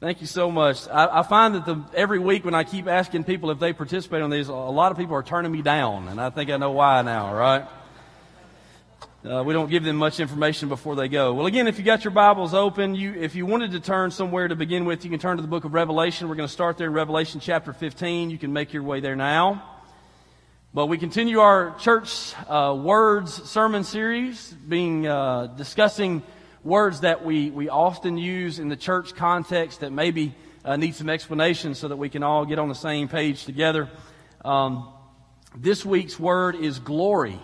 Thank you so much. I, I find that the, every week when I keep asking people if they participate on these, a lot of people are turning me down, and I think I know why now, right? Uh, we don't give them much information before they go. Well, again, if you got your Bibles open, you, if you wanted to turn somewhere to begin with, you can turn to the book of Revelation. We're going to start there in Revelation chapter 15. You can make your way there now. But we continue our church uh, words sermon series, being uh, discussing words that we, we often use in the church context that maybe uh, need some explanation so that we can all get on the same page together. Um, this week's word is glory.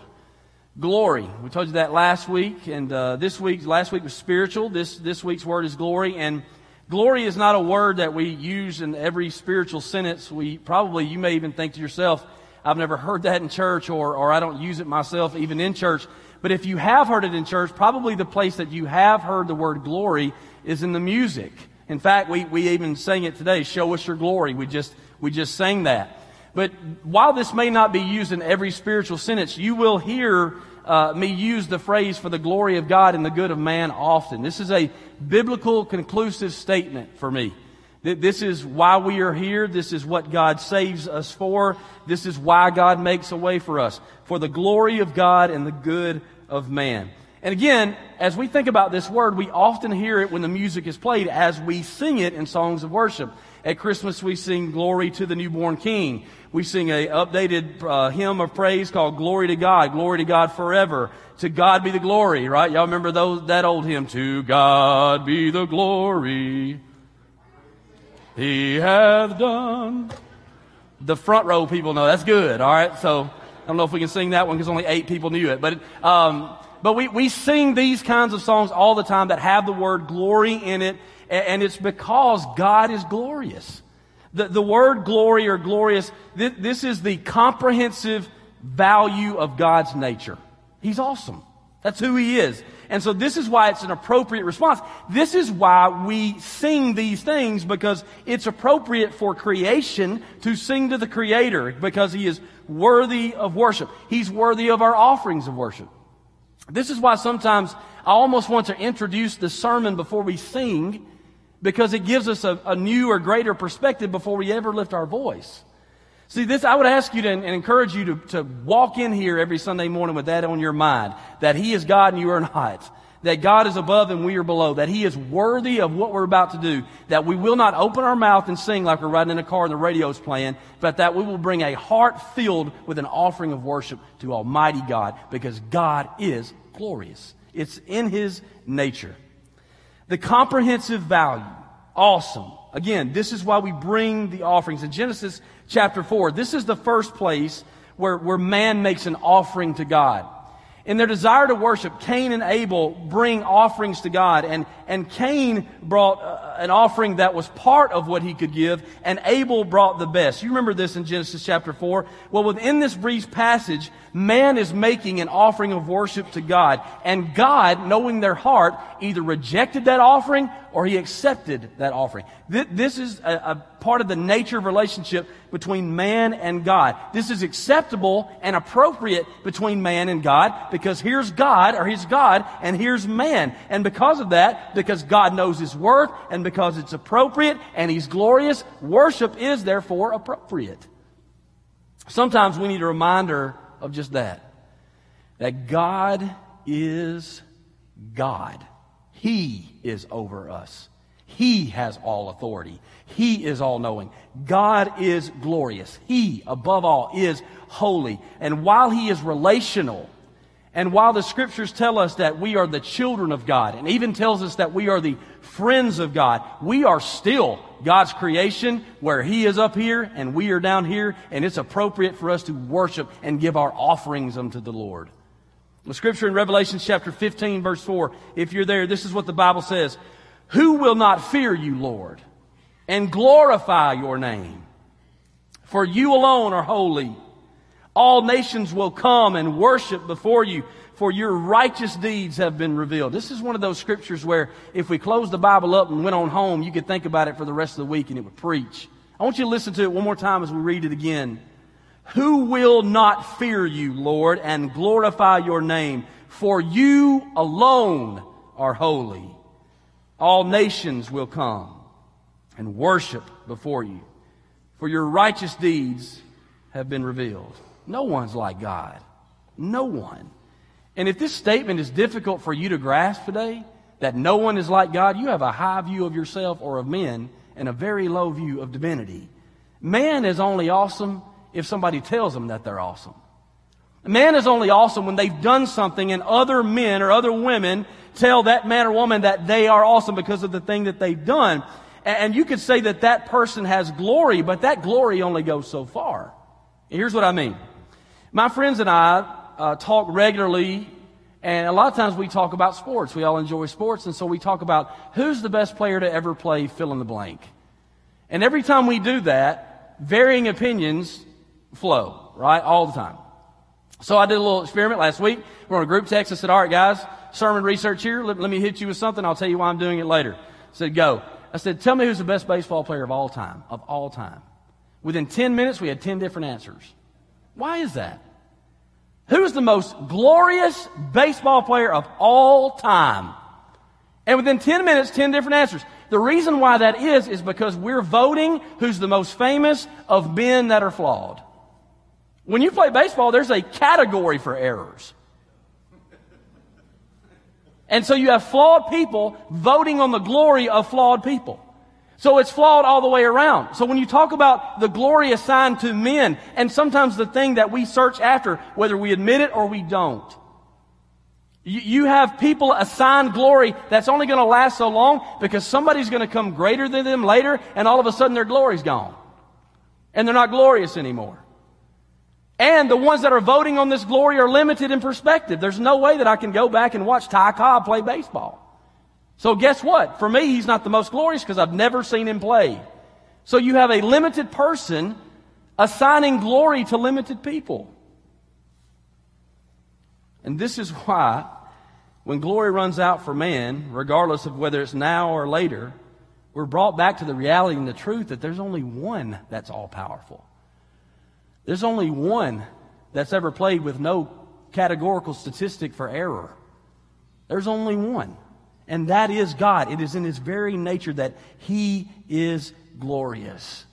Glory. We told you that last week, and uh, this week, last week was spiritual. This this week's word is glory, and glory is not a word that we use in every spiritual sentence. We probably you may even think to yourself, "I've never heard that in church," or or I don't use it myself even in church. But if you have heard it in church, probably the place that you have heard the word glory is in the music. In fact, we, we even sang it today, show us your glory. We just, we just sang that. But while this may not be used in every spiritual sentence, you will hear uh, me use the phrase for the glory of God and the good of man often. This is a biblical conclusive statement for me. This is why we are here. This is what God saves us for. This is why God makes a way for us. For the glory of God and the good of man. And again, as we think about this word, we often hear it when the music is played as we sing it in songs of worship. At Christmas, we sing Glory to the Newborn King. We sing a updated uh, hymn of praise called Glory to God, Glory to God forever. To God be the glory, right? Y'all remember those, that old hymn? To God be the glory. He hath done. The front row people know that's good, all right? So I don't know if we can sing that one because only eight people knew it. But, um, but we, we sing these kinds of songs all the time that have the word glory in it, and it's because God is glorious. The, the word glory or glorious, this, this is the comprehensive value of God's nature. He's awesome. That's who He is. And so this is why it's an appropriate response. This is why we sing these things because it's appropriate for creation to sing to the Creator because He is worthy of worship. He's worthy of our offerings of worship. This is why sometimes I almost want to introduce the sermon before we sing because it gives us a, a new or greater perspective before we ever lift our voice. See, this, I would ask you to and encourage you to, to walk in here every Sunday morning with that on your mind. That He is God and you are not. That God is above and we are below. That He is worthy of what we're about to do. That we will not open our mouth and sing like we're riding in a car and the radio's playing. But that we will bring a heart filled with an offering of worship to Almighty God. Because God is glorious. It's in His nature. The comprehensive value. Awesome. Again, this is why we bring the offerings. In Genesis chapter 4. This is the first place where, where man makes an offering to God. In their desire to worship, Cain and Abel bring offerings to God. And, and Cain brought an offering that was part of what he could give, and Abel brought the best. You remember this in Genesis chapter 4? Well, within this brief passage, man is making an offering of worship to God. And God, knowing their heart, either rejected that offering or he accepted that offering. This is a, part of the nature of relationship between man and God. This is acceptable and appropriate between man and God because here's God or here's God and here's man. And because of that, because God knows his worth and because it's appropriate and he's glorious, worship is therefore appropriate. Sometimes we need a reminder of just that. That God is God. He is over us. He has all authority. He is all knowing. God is glorious. He, above all, is holy. And while He is relational, and while the scriptures tell us that we are the children of God, and even tells us that we are the friends of God, we are still God's creation where He is up here and we are down here, and it's appropriate for us to worship and give our offerings unto the Lord. The scripture in Revelation chapter 15 verse 4, if you're there, this is what the Bible says. Who will not fear you, Lord, and glorify your name? For you alone are holy. All nations will come and worship before you, for your righteous deeds have been revealed. This is one of those scriptures where if we closed the Bible up and went on home, you could think about it for the rest of the week and it would preach. I want you to listen to it one more time as we read it again. Who will not fear you, Lord, and glorify your name? For you alone are holy. All nations will come and worship before you, for your righteous deeds have been revealed. No one's like God. No one. And if this statement is difficult for you to grasp today, that no one is like God, you have a high view of yourself or of men and a very low view of divinity. Man is only awesome if somebody tells them that they're awesome. Man is only awesome when they've done something and other men or other women tell that man or woman that they are awesome because of the thing that they've done. And you could say that that person has glory, but that glory only goes so far. here's what I mean. My friends and I uh, talk regularly, and a lot of times we talk about sports. We all enjoy sports, and so we talk about who's the best player to ever play fill in the blank. And every time we do that, varying opinions flow, right? All the time. So I did a little experiment last week. We're on a group text. I said, all right, guys, sermon research here. Let, let me hit you with something. I'll tell you why I'm doing it later. I said, go. I said, tell me who's the best baseball player of all time, of all time. Within 10 minutes, we had 10 different answers. Why is that? Who's the most glorious baseball player of all time? And within 10 minutes, 10 different answers. The reason why that is, is because we're voting who's the most famous of men that are flawed. When you play baseball, there's a category for errors. And so you have flawed people voting on the glory of flawed people. So it's flawed all the way around. So when you talk about the glory assigned to men, and sometimes the thing that we search after, whether we admit it or we don't, you have people assigned glory that's only going to last so long because somebody's going to come greater than them later, and all of a sudden their glory's gone. And they're not glorious anymore. And the ones that are voting on this glory are limited in perspective. There's no way that I can go back and watch Ty Cobb play baseball. So guess what? For me, he's not the most glorious because I've never seen him play. So you have a limited person assigning glory to limited people. And this is why when glory runs out for man, regardless of whether it's now or later, we're brought back to the reality and the truth that there's only one that's all powerful. There's only one that's ever played with no categorical statistic for error. There's only one. And that is God. It is in His very nature that He is glorious.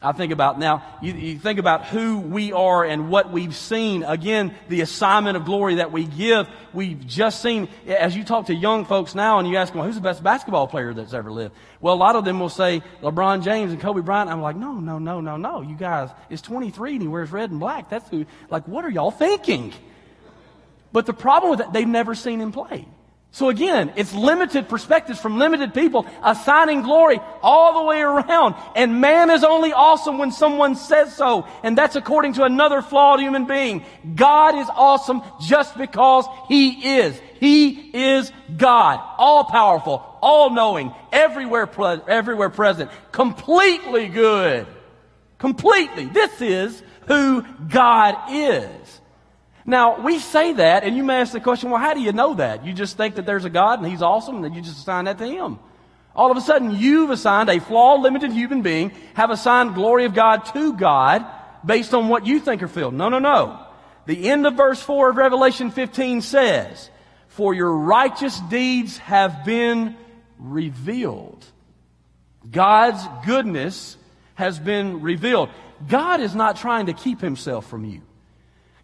I think about now, you, you, think about who we are and what we've seen. Again, the assignment of glory that we give. We've just seen, as you talk to young folks now and you ask them, well, who's the best basketball player that's ever lived? Well, a lot of them will say LeBron James and Kobe Bryant. I'm like, no, no, no, no, no. You guys, it's 23 and he wears red and black. That's who, like, what are y'all thinking? But the problem with that, they've never seen him play. So again, it's limited perspectives from limited people assigning glory all the way around. And man is only awesome when someone says so. And that's according to another flawed human being. God is awesome just because He is. He is God. All powerful, all knowing, everywhere, pre- everywhere present, completely good. Completely. This is who God is. Now, we say that, and you may ask the question, well, how do you know that? You just think that there's a God and He's awesome, and you just assign that to Him. All of a sudden, you've assigned a flawed, limited human being, have assigned glory of God to God based on what you think are filled. No, no, no. The end of verse 4 of Revelation 15 says, For your righteous deeds have been revealed. God's goodness has been revealed. God is not trying to keep himself from you.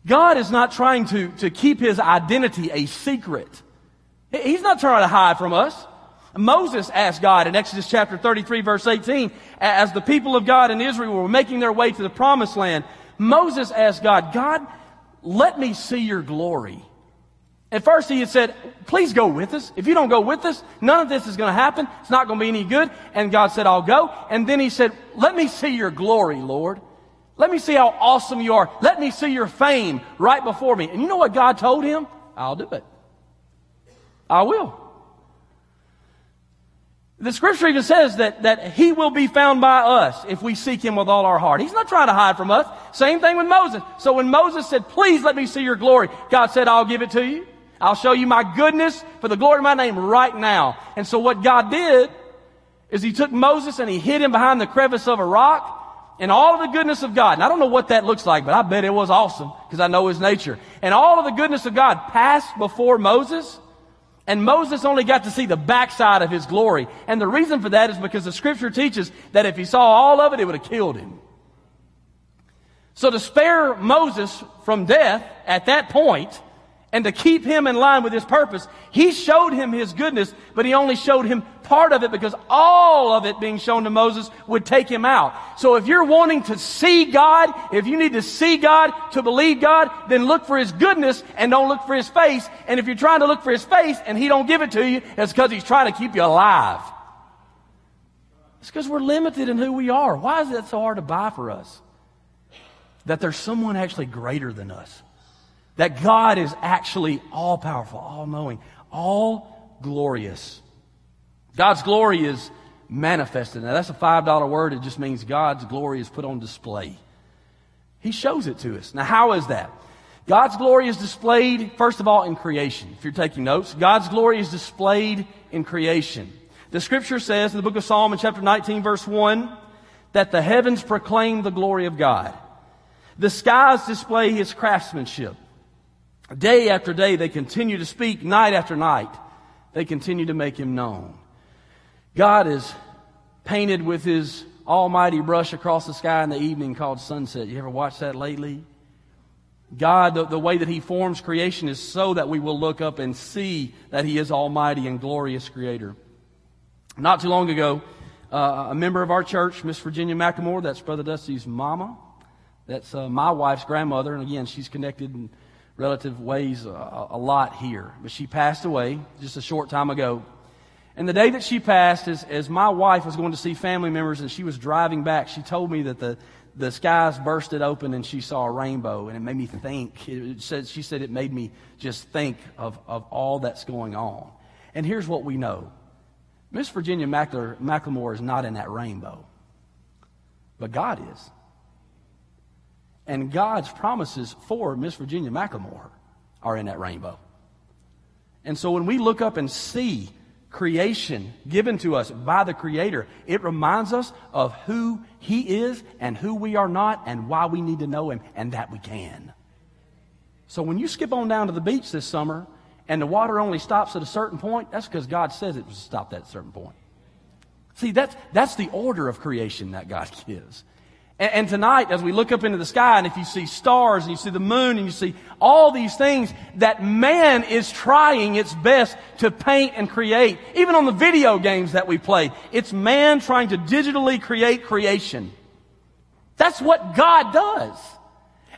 God is not trying to, to keep his identity a secret. He's not trying to hide from us. Moses asked God in Exodus chapter 33 verse 18, as the people of God in Israel were making their way to the promised land, Moses asked God, God, let me see your glory. At first he had said, please go with us. If you don't go with us, none of this is going to happen. It's not going to be any good. And God said, I'll go. And then he said, let me see your glory, Lord. Let me see how awesome you are. Let me see your fame right before me. And you know what God told him? I'll do it. I will. The scripture even says that, that he will be found by us if we seek him with all our heart. He's not trying to hide from us. Same thing with Moses. So when Moses said, please let me see your glory, God said, I'll give it to you. I'll show you my goodness for the glory of my name right now. And so what God did is he took Moses and he hid him behind the crevice of a rock and all of the goodness of God. And I don't know what that looks like, but I bet it was awesome because I know his nature. And all of the goodness of God passed before Moses. And Moses only got to see the backside of his glory. And the reason for that is because the scripture teaches that if he saw all of it, it would have killed him. So to spare Moses from death at that point, and to keep him in line with his purpose, he showed him his goodness, but he only showed him part of it because all of it being shown to Moses would take him out. So if you're wanting to see God, if you need to see God, to believe God, then look for his goodness and don't look for his face. And if you're trying to look for his face and he don't give it to you, it's because he's trying to keep you alive. It's because we're limited in who we are. Why is that so hard to buy for us? That there's someone actually greater than us. That God is actually all powerful, all knowing, all glorious. God's glory is manifested. Now, that's a $5 word. It just means God's glory is put on display. He shows it to us. Now, how is that? God's glory is displayed, first of all, in creation. If you're taking notes, God's glory is displayed in creation. The scripture says in the book of Psalm in chapter 19, verse 1, that the heavens proclaim the glory of God. The skies display his craftsmanship. Day after day, they continue to speak. Night after night, they continue to make him known. God is painted with his almighty brush across the sky in the evening called sunset. You ever watch that lately? God, the, the, way that He forms creation is so that we will look up and see that He is Almighty and glorious Creator. Not too long ago, uh, a member of our church, Miss Virginia McLemore, that's Brother Dusty's mama, that's uh, my wife's grandmother, and again, she's connected relative weighs a, a lot here. But she passed away just a short time ago. And the day that she passed, as, as my wife was going to see family members and she was driving back, she told me that the, the skies bursted open and she saw a rainbow. And it made me think, it said, she said it made me just think of, of all that's going on. And here's what we know Miss Virginia McLemore is not in that rainbow, but God is. And God's promises for Miss Virginia McLemore are in that rainbow. And so when we look up and see creation given to us by the Creator, it reminds us of who He is and who we are not and why we need to know Him and that we can. So when you skip on down to the beach this summer and the water only stops at a certain point, that's because God says it will stop at a certain point. See, that's, that's the order of creation that God gives. And, and, tonight, as we look up into the sky, and if you see stars, and you see the moon, and you see all these things that man is trying its best to paint and create, even on the video games that we play, it's man trying to digitally create creation. That's what God does.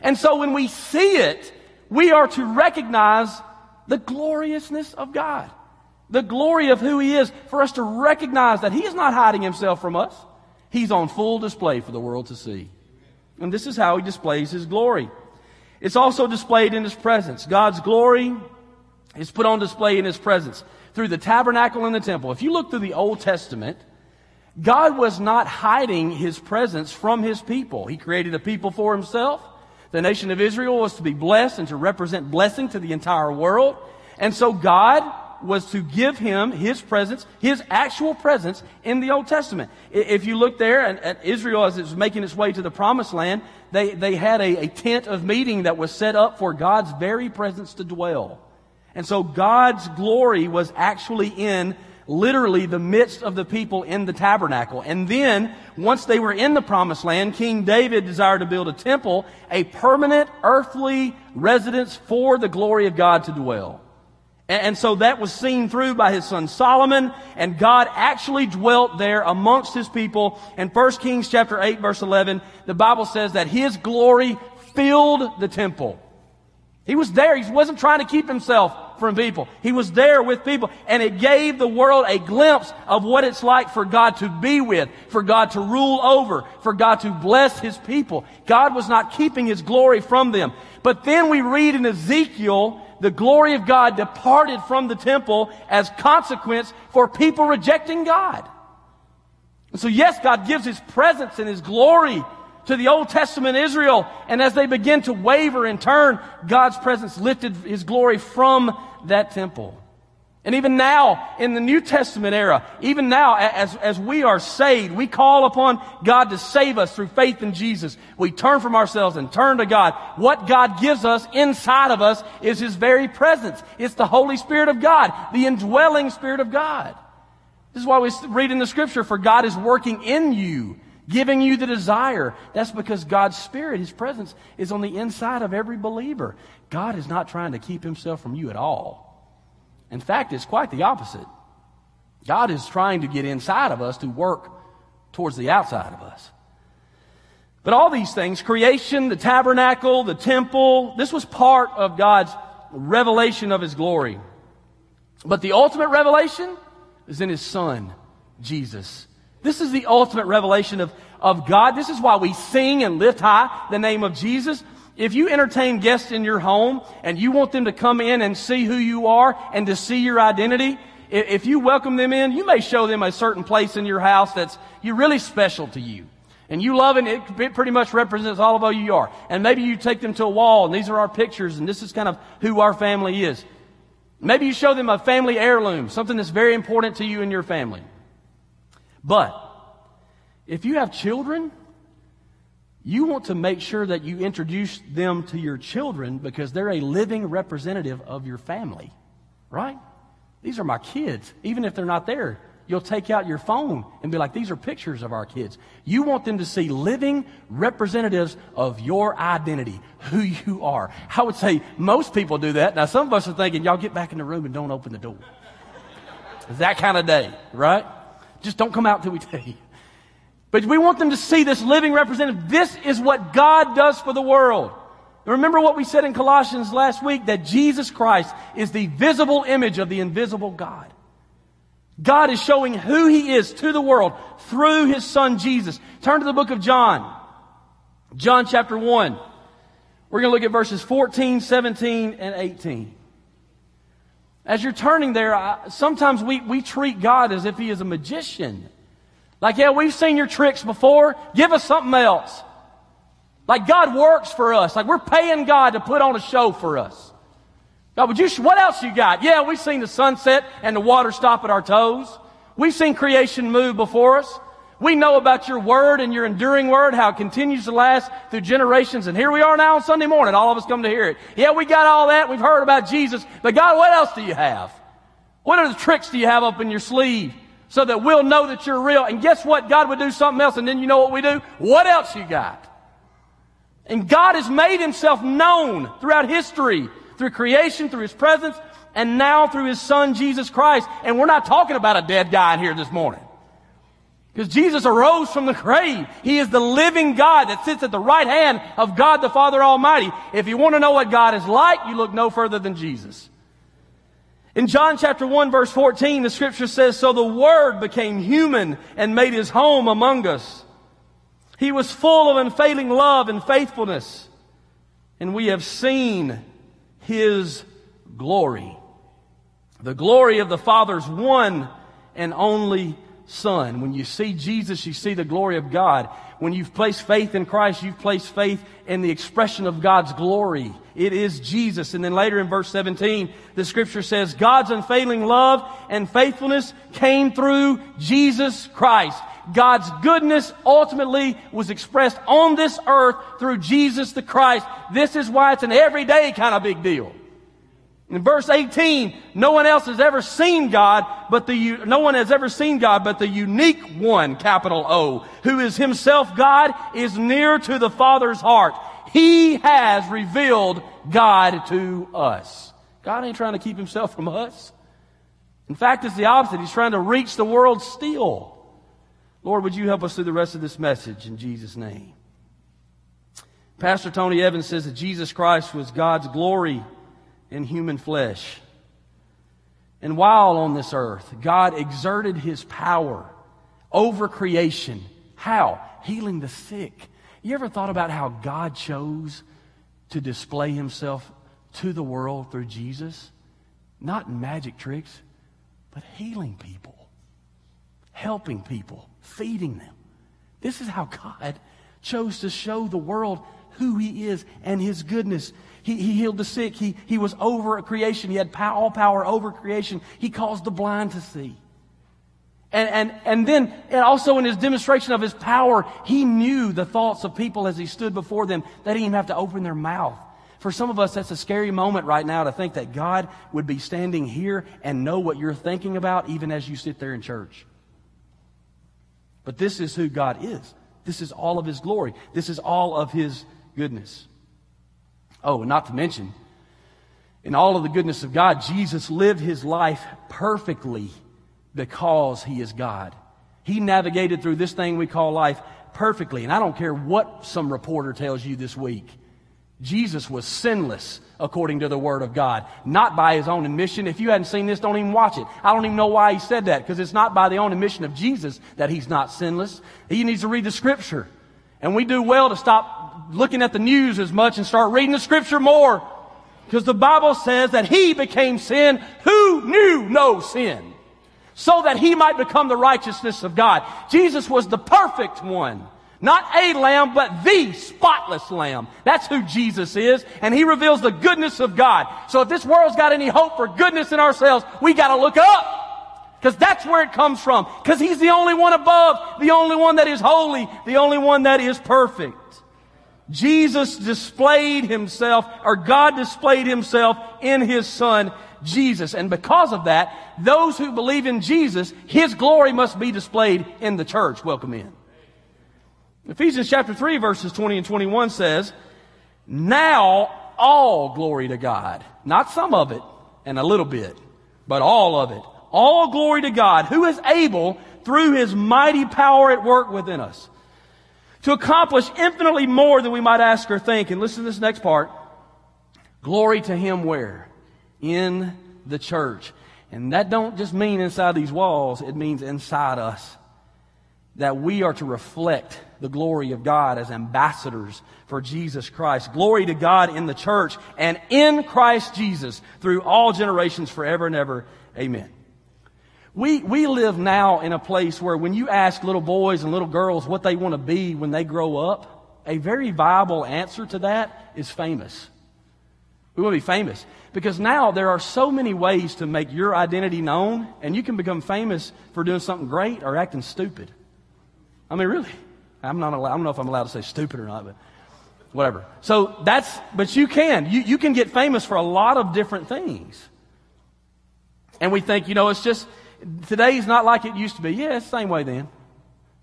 And so when we see it, we are to recognize the gloriousness of God, the glory of who He is, for us to recognize that He is not hiding Himself from us. He's on full display for the world to see. And this is how he displays his glory. It's also displayed in his presence. God's glory is put on display in his presence through the tabernacle and the temple. If you look through the Old Testament, God was not hiding his presence from his people. He created a people for himself. The nation of Israel was to be blessed and to represent blessing to the entire world. And so God was to give him his presence, his actual presence in the Old Testament. If you look there at, Israel as it was making its way to the promised land, they, they had a, a tent of meeting that was set up for God's very presence to dwell. And so God's glory was actually in literally the midst of the people in the tabernacle. And then, once they were in the promised land, King David desired to build a temple, a permanent earthly residence for the glory of God to dwell. And so that was seen through by his son Solomon, and God actually dwelt there amongst his people. In 1 Kings chapter 8 verse 11, the Bible says that his glory filled the temple. He was there. He wasn't trying to keep himself from people. He was there with people, and it gave the world a glimpse of what it's like for God to be with, for God to rule over, for God to bless his people. God was not keeping his glory from them. But then we read in Ezekiel the glory of God departed from the temple as consequence for people rejecting God. And so yes, God gives His presence and His glory to the Old Testament Israel. And as they begin to waver and turn, God's presence lifted His glory from that temple. And even now, in the New Testament era, even now, as, as we are saved, we call upon God to save us through faith in Jesus. We turn from ourselves and turn to God. What God gives us inside of us is His very presence. It's the Holy Spirit of God, the indwelling Spirit of God. This is why we read in the scripture, for God is working in you, giving you the desire. That's because God's Spirit, His presence, is on the inside of every believer. God is not trying to keep Himself from you at all. In fact, it's quite the opposite. God is trying to get inside of us to work towards the outside of us. But all these things, creation, the tabernacle, the temple, this was part of God's revelation of His glory. But the ultimate revelation is in His Son, Jesus. This is the ultimate revelation of, of God. This is why we sing and lift high the name of Jesus. If you entertain guests in your home and you want them to come in and see who you are and to see your identity, if you welcome them in, you may show them a certain place in your house that's you're really special to you. And you love it, it pretty much represents all of who you are. And maybe you take them to a wall, and these are our pictures, and this is kind of who our family is. Maybe you show them a family heirloom, something that's very important to you and your family. But if you have children, you want to make sure that you introduce them to your children because they're a living representative of your family, right? These are my kids. Even if they're not there, you'll take out your phone and be like, these are pictures of our kids. You want them to see living representatives of your identity, who you are. I would say most people do that. Now, some of us are thinking, y'all get back in the room and don't open the door. It's that kind of day, right? Just don't come out till we tell you. But we want them to see this living representative. This is what God does for the world. Remember what we said in Colossians last week that Jesus Christ is the visible image of the invisible God. God is showing who He is to the world through His Son Jesus. Turn to the book of John. John chapter 1. We're going to look at verses 14, 17, and 18. As you're turning there, I, sometimes we, we treat God as if He is a magician. Like, yeah, we've seen your tricks before. Give us something else. Like God works for us. Like we're paying God to put on a show for us. God, would you, what else you got? Yeah, we've seen the sunset and the water stop at our toes. We've seen creation move before us. We know about your word and your enduring word, how it continues to last through generations. And here we are now on Sunday morning. All of us come to hear it. Yeah, we got all that. We've heard about Jesus. But God, what else do you have? What are the tricks do you have up in your sleeve? So that we'll know that you're real. And guess what? God would do something else, and then you know what we do? What else you got? And God has made himself known throughout history, through creation, through his presence, and now through his son Jesus Christ. And we're not talking about a dead guy in here this morning. Because Jesus arose from the grave. He is the living God that sits at the right hand of God the Father Almighty. If you want to know what God is like, you look no further than Jesus. In John chapter 1 verse 14, the scripture says, So the Word became human and made his home among us. He was full of unfailing love and faithfulness, and we have seen his glory. The glory of the Father's one and only Son. When you see Jesus, you see the glory of God. When you've placed faith in Christ, you've placed faith in the expression of God's glory. It is Jesus. And then later in verse 17, the scripture says, God's unfailing love and faithfulness came through Jesus Christ. God's goodness ultimately was expressed on this earth through Jesus the Christ. This is why it's an everyday kind of big deal. In verse 18, no one else has ever seen God, but the, no one has ever seen God, but the unique one, capital O, who is himself God, is near to the Father's heart. He has revealed God to us. God ain't trying to keep himself from us. In fact, it's the opposite. He's trying to reach the world still. Lord, would you help us through the rest of this message in Jesus' name? Pastor Tony Evans says that Jesus Christ was God's glory in human flesh. And while on this earth, God exerted his power over creation. How? Healing the sick. You ever thought about how God chose to display himself to the world through Jesus? Not magic tricks, but healing people, helping people, feeding them. This is how God chose to show the world who He is and His goodness. He, he healed the sick. He, he was over creation. He had pow- all power over creation. He caused the blind to see. And, and, and then, and also in his demonstration of his power, he knew the thoughts of people as he stood before them. They didn't even have to open their mouth. For some of us, that's a scary moment right now to think that God would be standing here and know what you're thinking about even as you sit there in church. But this is who God is. This is all of his glory. This is all of his goodness. Oh, and not to mention, in all of the goodness of God, Jesus lived his life perfectly because he is God. He navigated through this thing we call life perfectly. And I don't care what some reporter tells you this week. Jesus was sinless according to the Word of God, not by his own admission. If you hadn't seen this, don't even watch it. I don't even know why he said that, because it's not by the own admission of Jesus that he's not sinless. He needs to read the Scripture. And we do well to stop looking at the news as much and start reading the Scripture more. Because the Bible says that he became sin who knew no sin. So that he might become the righteousness of God. Jesus was the perfect one. Not a lamb, but the spotless lamb. That's who Jesus is. And he reveals the goodness of God. So if this world's got any hope for goodness in ourselves, we gotta look up. Because that's where it comes from. Because he's the only one above, the only one that is holy, the only one that is perfect. Jesus displayed himself, or God displayed himself in his son, Jesus. And because of that, those who believe in Jesus, his glory must be displayed in the church. Welcome in. Ephesians chapter 3 verses 20 and 21 says, Now all glory to God. Not some of it and a little bit, but all of it. All glory to God, who is able, through his mighty power at work within us, to accomplish infinitely more than we might ask or think. And listen to this next part. Glory to him where? In the church. And that don't just mean inside these walls, it means inside us that we are to reflect the glory of God as ambassadors for Jesus Christ. Glory to God in the church and in Christ Jesus through all generations forever and ever. Amen. We, we live now in a place where when you ask little boys and little girls what they want to be when they grow up, a very viable answer to that is famous. We want to be famous. Because now there are so many ways to make your identity known, and you can become famous for doing something great or acting stupid. I mean, really. I'm not allowed, I don't know if I'm allowed to say stupid or not, but whatever. So that's, but you can. You, you can get famous for a lot of different things. And we think, you know, it's just, today's not like it used to be. Yeah, it's the same way then.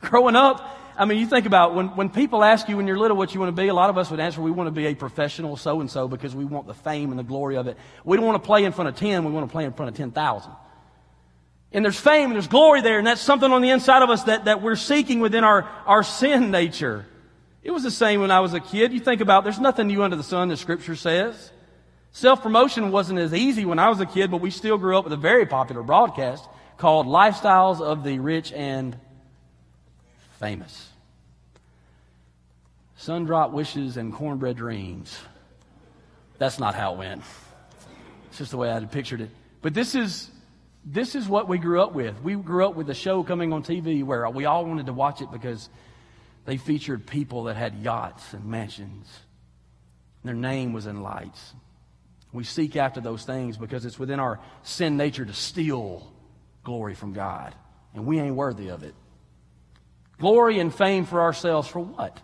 Growing up, I mean, you think about when, when people ask you when you're little what you want to be, a lot of us would answer, we want to be a professional so and so because we want the fame and the glory of it. We don't want to play in front of 10, we want to play in front of 10,000. And there's fame and there's glory there, and that's something on the inside of us that, that we're seeking within our, our sin nature. It was the same when I was a kid. You think about there's nothing new under the sun, the scripture says. Self promotion wasn't as easy when I was a kid, but we still grew up with a very popular broadcast called Lifestyles of the Rich and Famous. Sundrop wishes and cornbread dreams. That's not how it went. It's just the way I had pictured it. But this is this is what we grew up with. We grew up with a show coming on TV where we all wanted to watch it because they featured people that had yachts and mansions. Their name was in lights. We seek after those things because it's within our sin nature to steal glory from God. And we ain't worthy of it. Glory and fame for ourselves for what?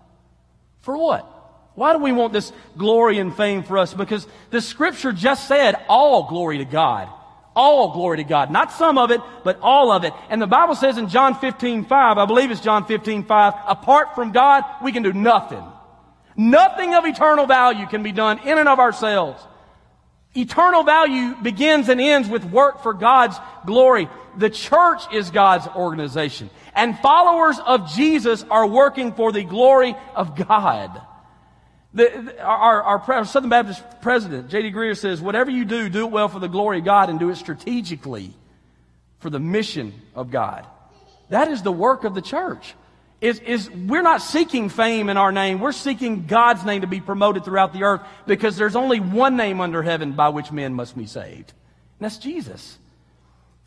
For what? Why do we want this glory and fame for us? Because the scripture just said all glory to God. All glory to God. Not some of it, but all of it. And the Bible says in John 15, 5, I believe it's John 15, 5, apart from God, we can do nothing. Nothing of eternal value can be done in and of ourselves. Eternal value begins and ends with work for God's glory. The church is God's organization. And followers of Jesus are working for the glory of God. The, our, our, Southern Baptist president, J.D. Greear, says, whatever you do, do it well for the glory of God and do it strategically for the mission of God. That is the work of the church. Is, is we're not seeking fame in our name. We're seeking God's name to be promoted throughout the earth because there's only one name under heaven by which men must be saved. And that's Jesus.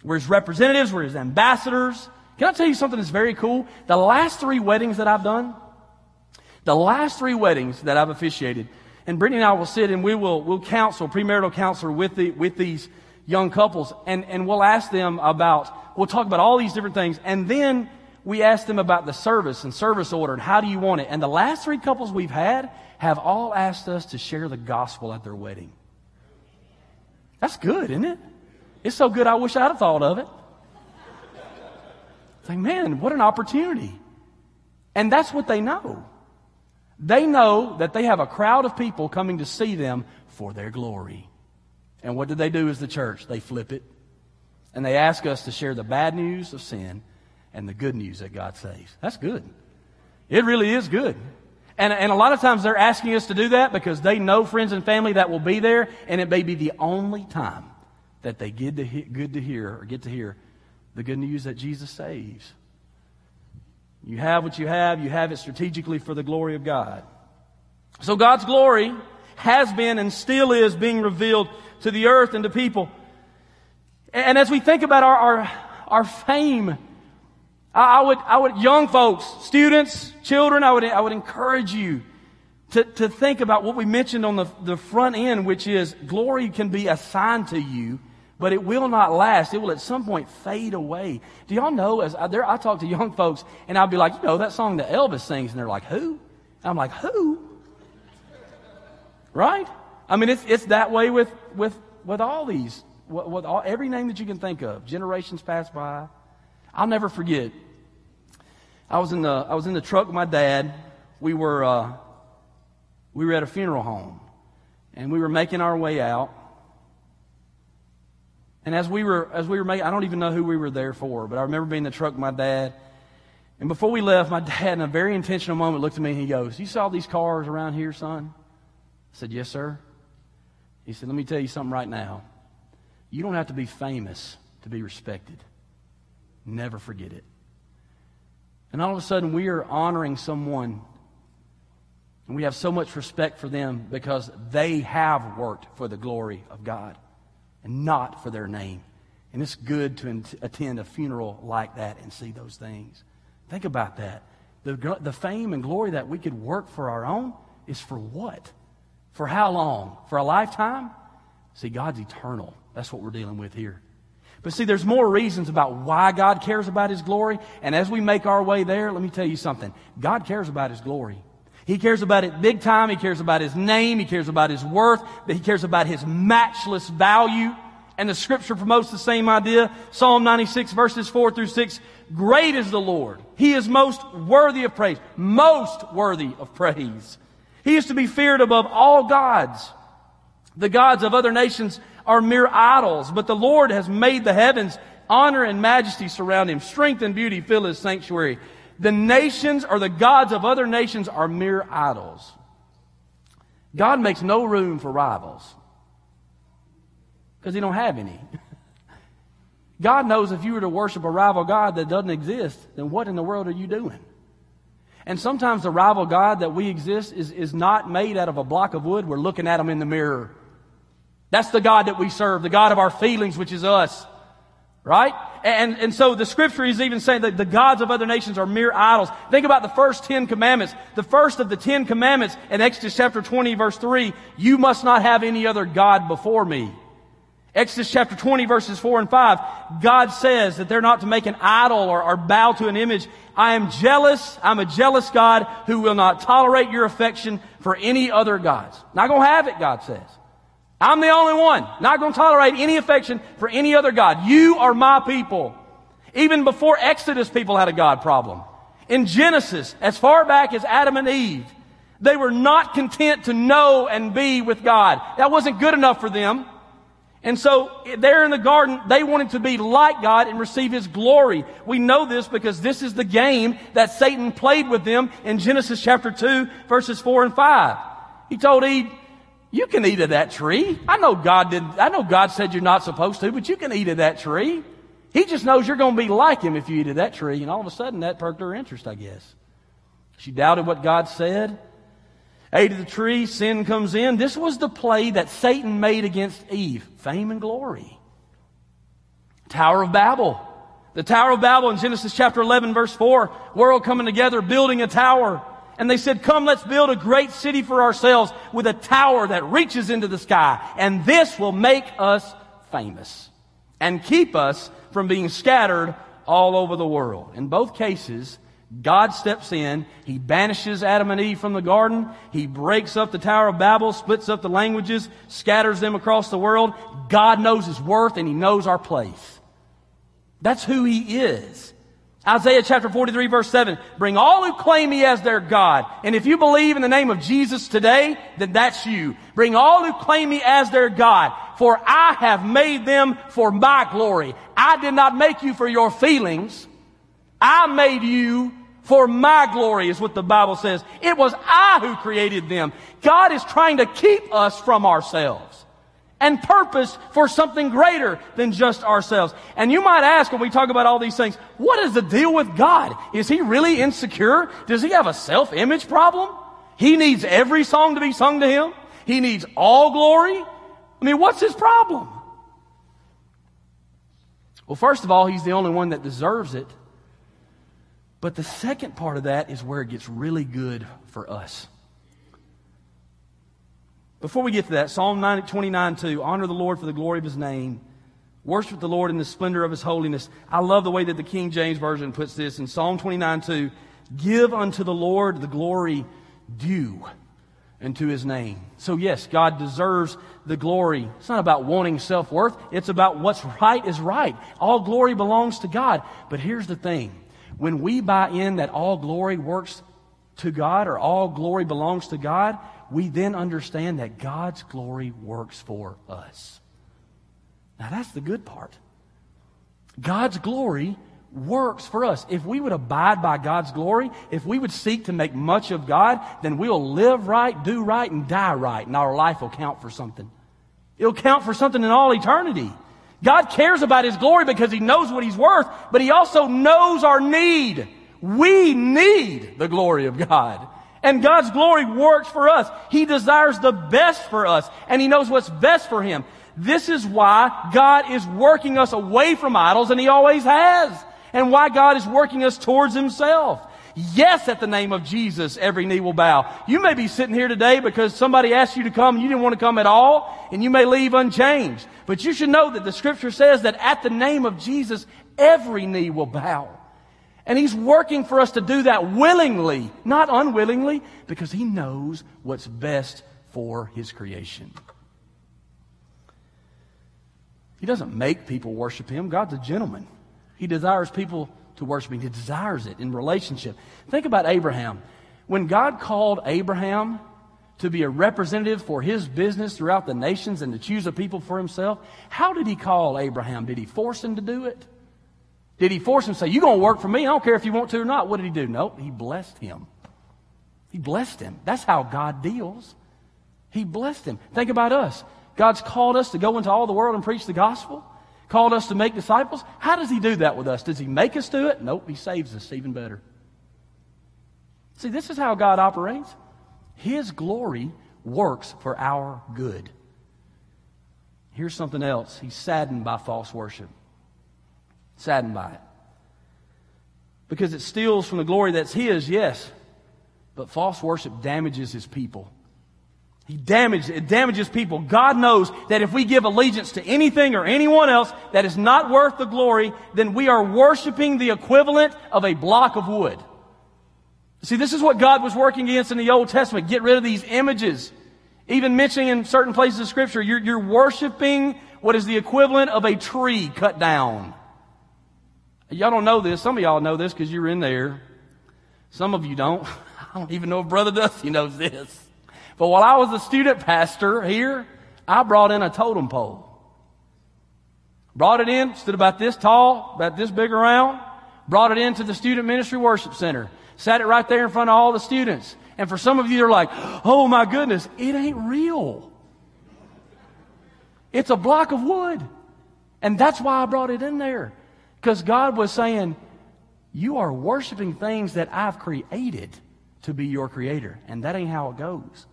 We're his representatives. We're his ambassadors. Can I tell you something that's very cool? The last three weddings that I've done, The last three weddings that I've officiated, and Brittany and I will sit and we will we'll counsel, premarital counselor with, the, with these young couples, and, and we'll ask them about, we'll talk about all these different things, and then we ask them about the service and service order and how do you want it. And the last three couples we've had have all asked us to share the gospel at their wedding. That's good, isn't it? It's so good I wish I'd have thought of it. It's like, man, what an opportunity. And that's what they know. They know that they have a crowd of people coming to see them for their glory. And what do they do as the church? They flip it. And they ask us to share the bad news of sin and the good news that God saves. That's good. It really is good. And, and a lot of times they're asking us to do that because they know friends and family that will be there, and it may be the only time that they get to he- good to hear or get to hear the good news that Jesus saves. You have what you have, you have it strategically for the glory of God. So God's glory has been and still is being revealed to the earth and to people. And as we think about our, our, our fame, I, would, I would, young folks, students, children, I would, I would encourage you to, to think about what we mentioned on the, the front end, which is glory can be assigned to you but it will not last. It will at some point fade away. Do y'all know, as I, there, I talk to young folks and I'll be like, you know, that song that Elvis sings, and they're like, who? And I'm like, who? Right? I mean, it's, it's that way with, with, with all these, with, with all, every name that you can think of. Generations pass by. I'll never forget. I was in the, I was in the truck with my dad. We were, uh, we were at a funeral home and we were making our way out and as we were, as we were making, I don't even know who we were there for, but I remember being in the truck with my dad. And before we left, my dad, in a very intentional moment, looked at me and he goes, You saw these cars around here, son? I said, Yes, sir. He said, Let me tell you something right now. You don't have to be famous to be respected. Never forget it. And all of a sudden, we are honoring someone, and we have so much respect for them because they have worked for the glory of God and not for their name. And it's good to attend a funeral like that and see those things. Think about that. The, the fame and glory that we could work for our own is for what? For how long? For a lifetime? See, God's eternal. That's what we're dealing with here. But see, there's more reasons about why God cares about His glory. And as we make our way there, let me tell you something. God cares about His glory. He cares about it big time. He cares about his name. He cares about his worth. He cares about his matchless value. And the scripture promotes the same idea. Psalm 96 verses 4 through 6. Great is the Lord. He is most worthy of praise. Most worthy of praise. He is to be feared above all gods. The gods of other nations are mere idols, but the Lord has made the heavens. Honor and majesty surround him. Strength and beauty fill his sanctuary. The nations or the gods of other nations are mere idols. God makes no room for rivals because he don't have any. God knows if you were to worship a rival God that doesn't exist, then what in the world are you doing? And sometimes the rival God that we exist is, is not made out of a block of wood. We're looking at him in the mirror. That's the God that we serve, the God of our feelings, which is us. Right? And, and so the scripture is even saying that the gods of other nations are mere idols. Think about the first Ten Commandments. The first of the Ten Commandments in Exodus chapter 20 verse 3, you must not have any other God before me. Exodus chapter 20 verses 4 and 5, God says that they're not to make an idol or, or bow to an image. I am jealous. I'm a jealous God who will not tolerate your affection for any other gods. Not gonna have it, God says. I'm the only one. Not going to tolerate any affection for any other God. You are my people. Even before Exodus, people had a God problem. In Genesis, as far back as Adam and Eve, they were not content to know and be with God. That wasn't good enough for them. And so there in the garden, they wanted to be like God and receive His glory. We know this because this is the game that Satan played with them in Genesis chapter 2 verses 4 and 5. He told Eve, you can eat of that tree. I know God did, I know God said you're not supposed to, but you can eat of that tree. He just knows you're going to be like him if you eat of that tree. And all of a sudden that perked her interest, I guess. She doubted what God said. Ate of the tree, sin comes in. This was the play that Satan made against Eve. Fame and glory. Tower of Babel. The Tower of Babel in Genesis chapter 11 verse 4. World coming together, building a tower. And they said, come, let's build a great city for ourselves with a tower that reaches into the sky. And this will make us famous and keep us from being scattered all over the world. In both cases, God steps in. He banishes Adam and Eve from the garden. He breaks up the Tower of Babel, splits up the languages, scatters them across the world. God knows his worth and he knows our place. That's who he is. Isaiah chapter 43 verse 7. Bring all who claim me as their God. And if you believe in the name of Jesus today, then that's you. Bring all who claim me as their God. For I have made them for my glory. I did not make you for your feelings. I made you for my glory is what the Bible says. It was I who created them. God is trying to keep us from ourselves and purpose for something greater than just ourselves. And you might ask when we talk about all these things, what is the deal with God? Is he really insecure? Does he have a self-image problem? He needs every song to be sung to him. He needs all glory. I mean, what's his problem? Well, first of all, he's the only one that deserves it. But the second part of that is where it gets really good for us. Before we get to that, Psalm 90, 29 2, honor the Lord for the glory of his name. Worship the Lord in the splendor of his holiness. I love the way that the King James Version puts this in Psalm 29 2. Give unto the Lord the glory due unto his name. So yes, God deserves the glory. It's not about wanting self-worth. It's about what's right is right. All glory belongs to God. But here's the thing. When we buy in that all glory works to God or all glory belongs to God, we then understand that God's glory works for us. Now that's the good part. God's glory works for us. If we would abide by God's glory, if we would seek to make much of God, then we'll live right, do right, and die right, and our life will count for something. It'll count for something in all eternity. God cares about His glory because He knows what He's worth, but He also knows our need. We need the glory of God. And God's glory works for us. He desires the best for us, and He knows what's best for Him. This is why God is working us away from idols, and He always has. And why God is working us towards Himself. Yes, at the name of Jesus, every knee will bow. You may be sitting here today because somebody asked you to come and you didn't want to come at all, and you may leave unchanged. But you should know that the scripture says that at the name of Jesus, every knee will bow. And He's working for us to do that willingly, not unwillingly, because He knows what's best for His creation. He doesn't make people worship Him. God's a gentleman. He desires people to worship Him. He desires it in relationship. Think about Abraham. When God called Abraham to be a representative for his business throughout the nations and to choose a people for himself, how did he call Abraham? Did he force him to do it? Did he force him to say, You're going to work for me? I don't care if you want to or not. What did he do? Nope, he blessed him. He blessed him. That's how God deals. He blessed him. Think about us. God's called us to go into all the world and preach the gospel called us to make disciples. How does He do that with us? Does He make us do it? Nope, He saves us even better. See, this is how God operates. His glory works for our good. Here's something else. He's saddened by false worship. Saddened by it. Because it steals from the glory that's His, yes. But false worship damages His people. He damages, it damages people. God knows that if we give allegiance to anything or anyone else that is not worth the glory, then we are worshiping the equivalent of a block of wood. See, this is what God was working against in the Old Testament. Get rid of these images. Even mentioning in certain places of Scripture, you're, you're worshiping what is the equivalent of a tree cut down. Y'all don't know this. Some of y'all know this because you're in there. Some of you don't. I don't even know if Brother Dusty knows this. But while I was a student pastor here, I brought in a totem pole. Brought it in, stood about this tall, about this big around, brought it into the student ministry worship center, sat it right there in front of all the students. And for some of you, they're like, oh my goodness, it ain't real. It's a block of wood. And that's why I brought it in there. Because God was saying, you are worshiping things that I've created to be your creator. And that ain't how it goes.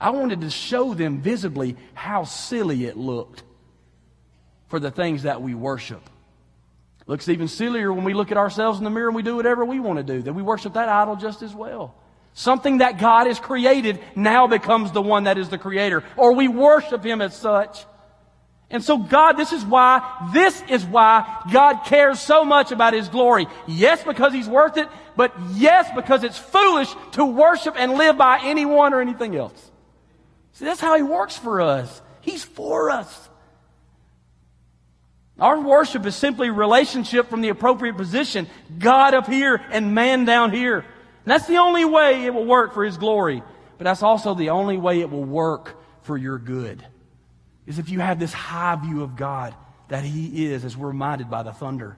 I wanted to show them visibly how silly it looked for the things that we worship. Looks even sillier when we look at ourselves in the mirror and we do whatever we want to do, that we worship that idol just as well. Something that God has created now becomes the one that is the creator, or we worship Him as such. And so God, this is why, this is why God cares so much about His glory. Yes, because He's worth it, but yes, because it's foolish to worship and live by anyone or anything else. See, that's how He works for us. He's for us. Our worship is simply relationship from the appropriate position. God up here and man down here. And that's the only way it will work for His glory. But that's also the only way it will work for your good is if you have this high view of God that He is, as we're reminded by the thunder.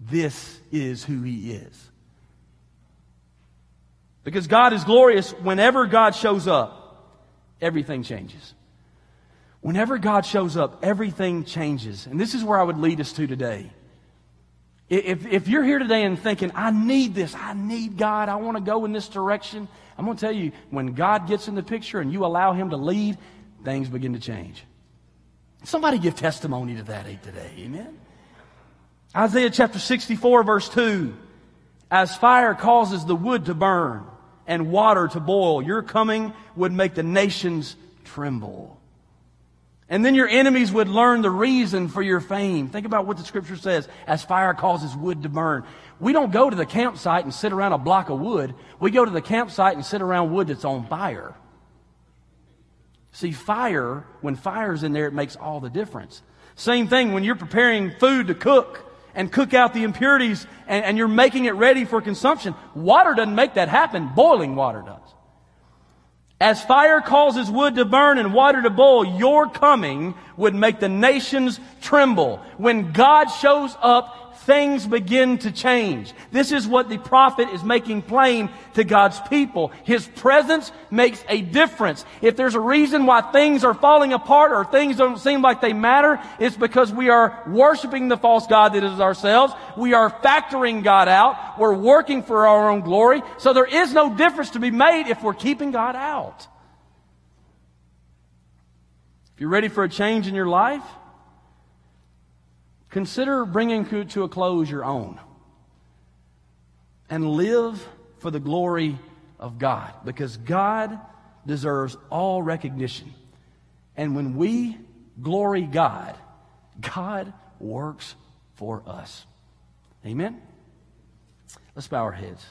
This is who He is. Because God is glorious, whenever God shows up, everything changes. Whenever God shows up, everything changes. And this is where I would lead us to today. If, if you're here today and thinking, I need this, I need God, I want to go in this direction, I'm going to tell you, when God gets in the picture and you allow Him to lead, things begin to change. Somebody give testimony to that today. Amen. Isaiah chapter 64 verse 2. As fire causes the wood to burn and water to boil, your coming would make the nations tremble. And then your enemies would learn the reason for your fame. Think about what the scripture says. As fire causes wood to burn. We don't go to the campsite and sit around a block of wood. We go to the campsite and sit around wood that's on fire. See, fire, when fire's in there, it makes all the difference. Same thing when you're preparing food to cook and cook out the impurities and, and, you're making it ready for consumption. Water doesn't make that happen. Boiling water does. As fire causes wood to burn and water to boil, your coming would make the nations tremble. When God shows up, things begin to change. This is what the prophet is making plain to God's people. His presence makes a difference. If there's a reason why things are falling apart or things don't seem like they matter, it's because we are worshiping the false God that is ourselves. We are factoring God out. We're working for our own glory. So there is no difference to be made if we're keeping God out. If you're ready for a change in your life, Consider bringing to a close your own and live for the glory of God because God deserves all recognition. And when we glory God, God works for us. Amen? Let's bow our heads.